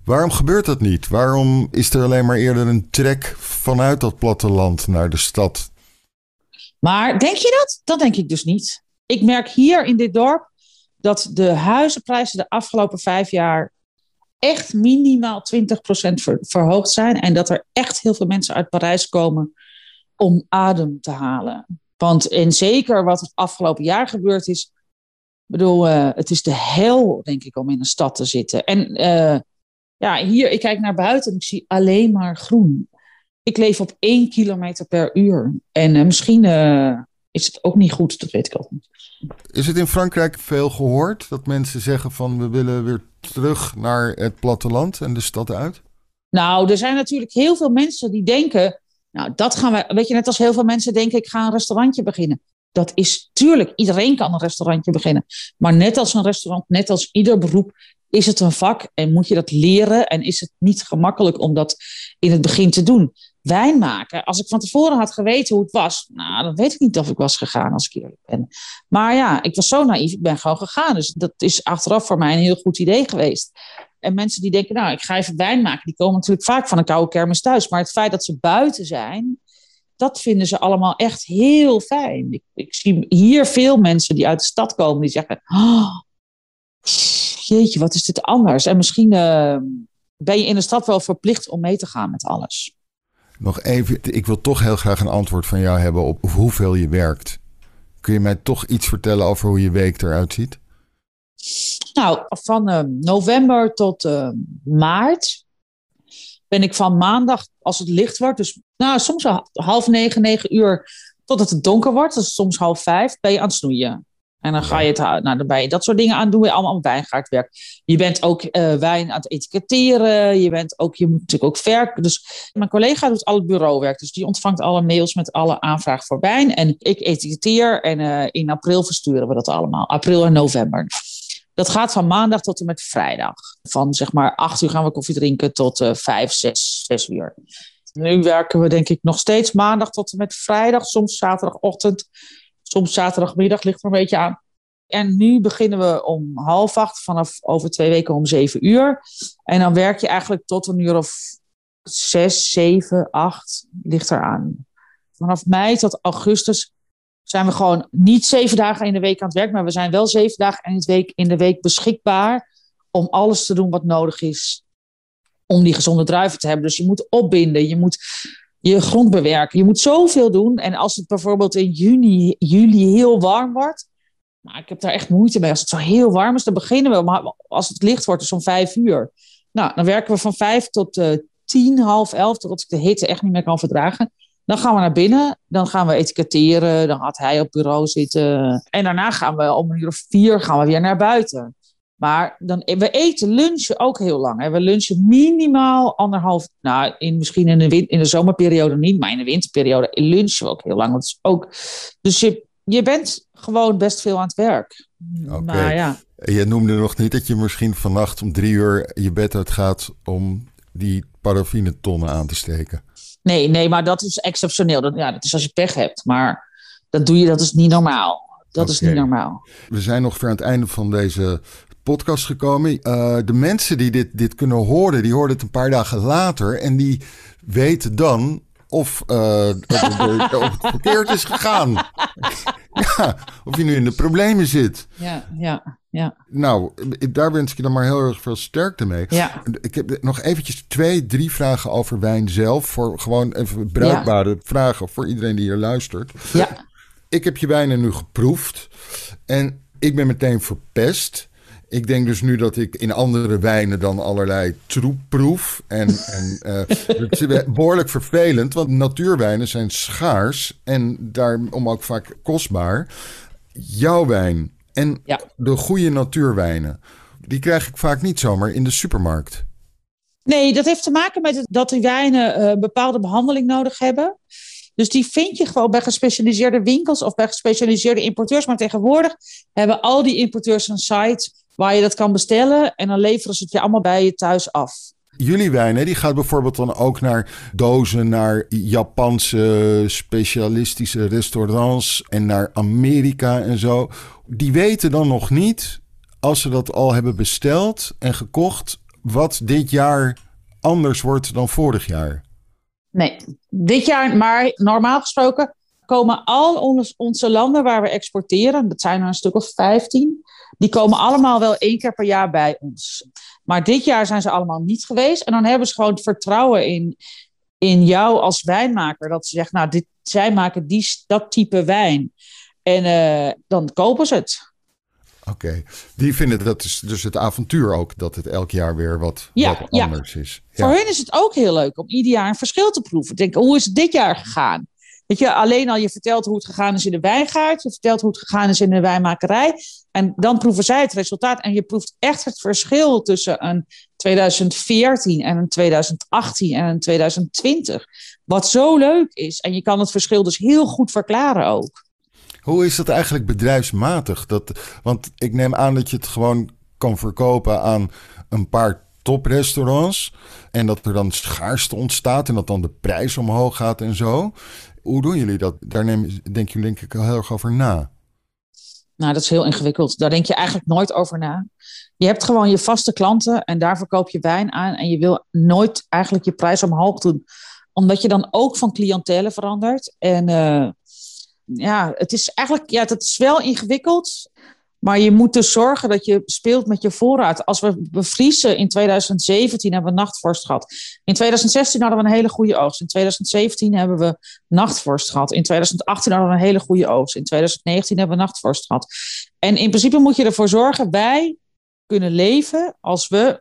[SPEAKER 1] waarom gebeurt dat niet? Waarom is er alleen maar eerder een trek vanuit dat platteland naar de stad?
[SPEAKER 2] Maar denk je dat? Dat denk ik dus niet. Ik merk hier in dit dorp dat de huizenprijzen de afgelopen vijf jaar echt minimaal 20% verhoogd zijn. En dat er echt heel veel mensen uit Parijs komen om adem te halen. Want en zeker wat het afgelopen jaar gebeurd is. Bedoel, uh, het is de hel, denk ik, om in een stad te zitten. En uh, ja, hier, ik kijk naar buiten en ik zie alleen maar groen. Ik leef op één kilometer per uur. En uh, misschien is het ook niet goed, dat weet ik ook niet.
[SPEAKER 1] Is het in Frankrijk veel gehoord dat mensen zeggen van we willen weer terug naar het platteland en de stad uit?
[SPEAKER 2] Nou, er zijn natuurlijk heel veel mensen die denken, nou dat gaan we, weet je, net als heel veel mensen denken ik ga een restaurantje beginnen. Dat is tuurlijk, iedereen kan een restaurantje beginnen. Maar net als een restaurant, net als ieder beroep, is het een vak en moet je dat leren en is het niet gemakkelijk om dat in het begin te doen wijn maken. Als ik van tevoren had geweten hoe het was, nou, dan weet ik niet of ik was gegaan als ik eerlijk ben. Maar ja, ik was zo naïef, ik ben gewoon gegaan. Dus dat is achteraf voor mij een heel goed idee geweest. En mensen die denken, nou, ik ga even wijn maken, die komen natuurlijk vaak van een koude kermis thuis. Maar het feit dat ze buiten zijn, dat vinden ze allemaal echt heel fijn. Ik, ik zie hier veel mensen die uit de stad komen, die zeggen, oh, jeetje, wat is dit anders? En misschien uh, ben je in de stad wel verplicht om mee te gaan met alles.
[SPEAKER 1] Nog even, ik wil toch heel graag een antwoord van jou hebben op hoeveel je werkt. Kun je mij toch iets vertellen over hoe je week eruit ziet?
[SPEAKER 2] Nou, van uh, november tot uh, maart ben ik van maandag, als het licht wordt, dus nou, soms half negen, negen uur, totdat het donker wordt, dus soms half vijf, ben je aan het snoeien. En dan ga je het, nou, dan ben je dat soort dingen aan doen, je allemaal wijngaardwerk. Je bent ook uh, wijn aan het etiketteren, je, bent ook, je moet natuurlijk ook verken. Dus mijn collega doet al het bureauwerk, dus die ontvangt alle mails met alle aanvragen voor wijn. En ik etiketteer en uh, in april versturen we dat allemaal, april en november. Dat gaat van maandag tot en met vrijdag. Van zeg maar acht uur gaan we koffie drinken tot uh, vijf, zes, zes uur. Nu werken we denk ik nog steeds maandag tot en met vrijdag, soms zaterdagochtend Soms zaterdagmiddag ligt er een beetje aan. En nu beginnen we om half acht, vanaf over twee weken om zeven uur. En dan werk je eigenlijk tot een uur of zes, zeven, acht, ligt eraan. Vanaf mei tot augustus zijn we gewoon niet zeven dagen in de week aan het werk, maar we zijn wel zeven dagen in de week, in de week beschikbaar om alles te doen wat nodig is om die gezonde druiven te hebben. Dus je moet opbinden, je moet je grond bewerken. Je moet zoveel doen. En als het bijvoorbeeld in juni, juli heel warm wordt. Nou, ik heb daar echt moeite mee. Als het zo heel warm is, dan beginnen we. Maar als het licht wordt, is om vijf uur. Nou, dan werken we van vijf tot uh, tien, half elf, totdat ik de hitte echt niet meer kan verdragen. Dan gaan we naar binnen, dan gaan we etiketteren, dan gaat hij op bureau zitten. En daarna gaan we om een uur of vier gaan we weer naar buiten. Maar dan, we eten lunchen ook heel lang. Hè. We lunchen minimaal anderhalf, nou in, misschien in de, in de zomerperiode niet, maar in de winterperiode lunchen we ook heel lang. Dat is ook, dus je, je bent gewoon best veel aan het werk.
[SPEAKER 1] Oké. Ja. Je noemde nog niet dat je misschien vannacht om drie uur je bed uit gaat om die paraffine-tonnen aan te steken.
[SPEAKER 2] Nee, nee, maar dat is exceptioneel. Dat, ja, dat is als je pech hebt. Maar dat doe je, dat is niet normaal. Dat okay. is niet normaal.
[SPEAKER 1] We zijn nog ver aan het einde van deze podcast gekomen. Uh, de mensen die dit, dit kunnen horen, die horen het een paar dagen later. En die weten dan of, uh, of het verkeerd is gegaan. Ja, of je nu in de problemen zit.
[SPEAKER 2] Ja, ja, ja.
[SPEAKER 1] Nou, daar wens ik je dan maar heel erg veel sterkte mee.
[SPEAKER 2] Ja.
[SPEAKER 1] Ik heb nog eventjes twee, drie vragen over wijn zelf. Voor gewoon even bruikbare vragen voor iedereen die hier luistert.
[SPEAKER 2] Ja.
[SPEAKER 1] Ik heb je wijnen nu geproefd en ik ben meteen verpest. Ik denk dus nu dat ik in andere wijnen dan allerlei troep proef. En, en uh, het is behoorlijk vervelend, want natuurwijnen zijn schaars en daarom ook vaak kostbaar. Jouw wijn en
[SPEAKER 2] Ja.
[SPEAKER 1] de goede natuurwijnen, die krijg ik vaak niet zomaar in de supermarkt.
[SPEAKER 2] Nee, dat heeft te maken met het, dat die wijnen eh, bepaalde behandeling nodig hebben. Dus die vind je gewoon bij gespecialiseerde winkels of bij gespecialiseerde importeurs. Maar tegenwoordig hebben al die importeurs een site waar je dat kan bestellen. En dan leveren ze het je allemaal bij je thuis af.
[SPEAKER 1] Jullie wijn, hè, die gaat bijvoorbeeld dan ook naar dozen, naar Japanse specialistische restaurants en naar Amerika en zo. Die weten dan nog niet, als ze dat al hebben besteld en gekocht, wat dit jaar anders wordt dan vorig jaar.
[SPEAKER 2] Nee, dit jaar, maar normaal gesproken komen al onze landen waar we exporteren, dat zijn er een stuk of 15, die komen allemaal wel één keer per jaar bij ons. Maar dit jaar zijn ze allemaal niet geweest. En dan hebben ze gewoon het vertrouwen in, in jou als wijnmaker. Dat ze zeggen, nou, dit, zij maken die, dat type wijn. En uh, dan kopen ze het.
[SPEAKER 1] Oké, okay. die vinden dat is dus het avontuur ook, dat het elk jaar weer wat,
[SPEAKER 2] ja,
[SPEAKER 1] wat anders
[SPEAKER 2] ja.
[SPEAKER 1] is.
[SPEAKER 2] Ja. Voor hen is het ook heel leuk om ieder jaar een verschil te proeven. Denk, hoe is het dit jaar gegaan? Weet je, alleen al je vertelt hoe het gegaan is in de wijngaard, je vertelt hoe het gegaan is in de wijnmakerij. En dan proeven zij het resultaat. En je proeft echt het verschil tussen een 2014 en een 2018 en een 2020. Wat zo leuk is. En je kan het verschil dus heel goed verklaren ook.
[SPEAKER 1] Hoe is dat eigenlijk bedrijfsmatig? Dat, want ik neem aan dat je het gewoon kan verkopen aan een paar toprestaurants. En dat er dan schaarste ontstaat en dat dan de prijs omhoog gaat en zo. Hoe doen jullie dat? Daar denk je denk ik heel erg over na.
[SPEAKER 2] Nou, dat is heel ingewikkeld. Daar denk je eigenlijk nooit over na. Je hebt gewoon je vaste klanten en daar verkoop je wijn aan. En je wil nooit eigenlijk je prijs omhoog doen. Omdat je dan ook van cliëntelen verandert. En uh, ja, het is eigenlijk, ja, dat is wel ingewikkeld. Maar je moet dus zorgen dat je speelt met je voorraad. Als we bevriezen in 2017 hebben we nachtvorst gehad. In 2016 hadden we een hele goede oogst. In 2017 hebben we nachtvorst gehad. In 2018 hadden we een hele goede oogst. In 2019 hebben we nachtvorst gehad. En in principe moet je ervoor zorgen, wij kunnen leven als we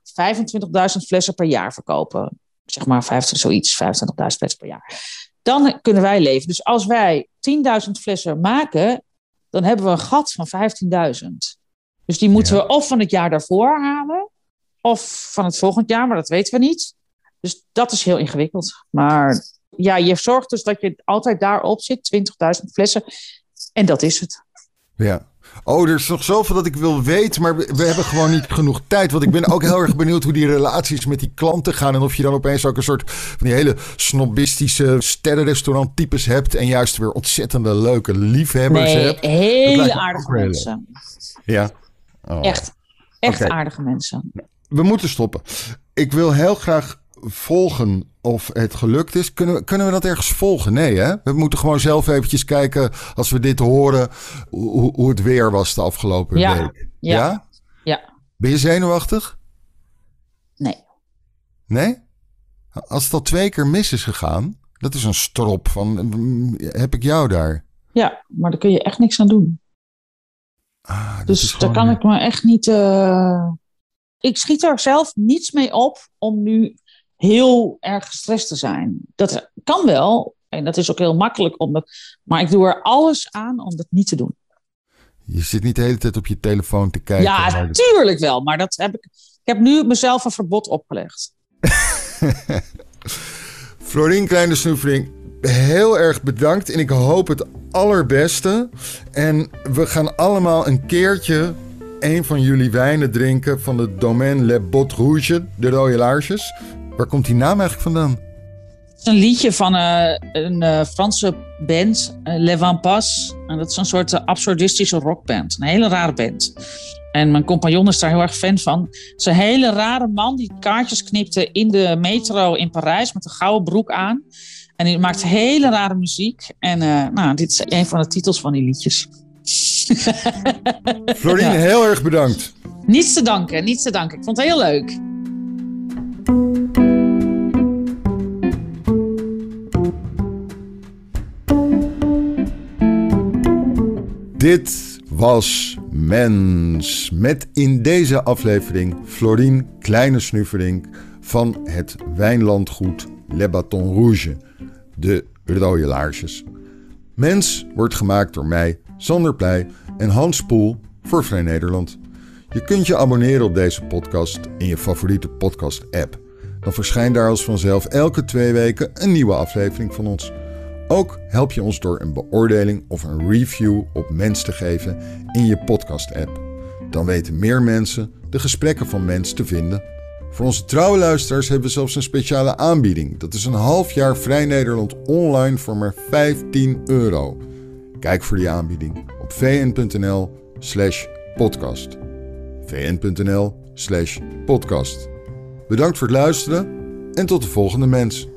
[SPEAKER 2] 25.000 flessen per jaar verkopen. Zeg maar 25, zoiets, 25.000 flessen per jaar. Dan kunnen wij leven. Dus als wij 10.000 flessen maken, dan hebben we een gat van 15.000. Dus die moeten
[SPEAKER 1] Ja.
[SPEAKER 2] we of van het jaar daarvoor halen, of van het volgend jaar, maar dat weten we niet. Dus dat is heel ingewikkeld. Maar ja, je zorgt dus dat je altijd daarop zit, 20.000 flessen. En dat is het.
[SPEAKER 1] Ja. Oh, er is nog zoveel dat ik wil weten, maar we, we hebben gewoon niet genoeg tijd. Want ik ben ook heel erg benieuwd hoe die relaties met die klanten gaan. En of je dan opeens ook een soort van die hele snobistische sterrenrestaurant-types hebt. En juist weer ontzettende leuke liefhebbers
[SPEAKER 2] Nee,
[SPEAKER 1] hebt.
[SPEAKER 2] Hele aardige mensen.
[SPEAKER 1] Ja. Oh.
[SPEAKER 2] Echt, echt aardige mensen.
[SPEAKER 1] We moeten stoppen. Ik wil heel graag volgen of het gelukt is. Kunnen we, kunnen we dat ergens volgen? Nee, hè? We moeten gewoon zelf eventjes kijken, als we dit horen, hoe, hoe het weer was de afgelopen
[SPEAKER 2] Ja.
[SPEAKER 1] week.
[SPEAKER 2] Ja. Ja.
[SPEAKER 1] Ben je zenuwachtig?
[SPEAKER 2] Nee.
[SPEAKER 1] Nee? Als het al twee keer mis is gegaan, dat is een strop van, heb ik jou daar?
[SPEAKER 2] Ja, maar daar kun je echt niks aan doen.
[SPEAKER 1] Ah,
[SPEAKER 2] Dus daar kan ik me echt niet. eh, Ik schiet er zelf niets mee op om nu heel erg gestrest te zijn. Dat kan wel. En dat is ook heel makkelijk. Om dat... Maar ik doe er alles aan om dat niet te doen.
[SPEAKER 1] Je zit niet de hele tijd op je telefoon te kijken.
[SPEAKER 2] ja,
[SPEAKER 1] maar-
[SPEAKER 2] tuurlijk wel. Maar dat heb ik. Ik heb nu mezelf een verbod opgelegd.
[SPEAKER 1] Florien Kleine Snoeveling, heel erg bedankt. En ik hoop het allerbeste. En we gaan allemaal een keertje een van jullie wijnen drinken van de Domaine Le Bot Rouge, de rode laarsjes. Waar komt die naam eigenlijk vandaan?
[SPEAKER 2] Het is een liedje van eh, een eh, Franse band, uh, Le Van Pas. En dat is een soort eh, absurdistische rockband. Een hele rare band. En mijn compagnon is daar heel erg fan van. Het is een hele rare man die kaartjes knipte in de metro in Parijs met een gouden broek aan. En die maakt hele rare muziek. En eh, nou, dit is een van de titels van die liedjes.
[SPEAKER 1] Florien, heel erg bedankt.
[SPEAKER 2] Niets te danken, niets te danken. Ik vond het heel leuk.
[SPEAKER 1] Dit was Mens. Met in deze aflevering Florien Kleine Snufferink van het wijnlandgoed Le Baton Rouge, de rode laarsjes. Mens wordt gemaakt door mij, Sander Pleij en Hans Poel voor Vrij Nederland. Je kunt je abonneren op deze podcast in je favoriete podcast-app. Dan verschijnt daar als vanzelf elke twee weken een nieuwe aflevering van ons. Ook help je ons door een beoordeling of een review op Mens te geven in je podcast-app. Dan weten meer mensen de gesprekken van Mens te vinden. Voor onze trouwe luisteraars hebben we zelfs een speciale aanbieding. Dat is een half jaar Vrij Nederland online voor maar 15 euro. Kijk voor die aanbieding op vn.nl/slash podcast. vn.nl/slash podcast. Bedankt voor het luisteren en tot de volgende mens.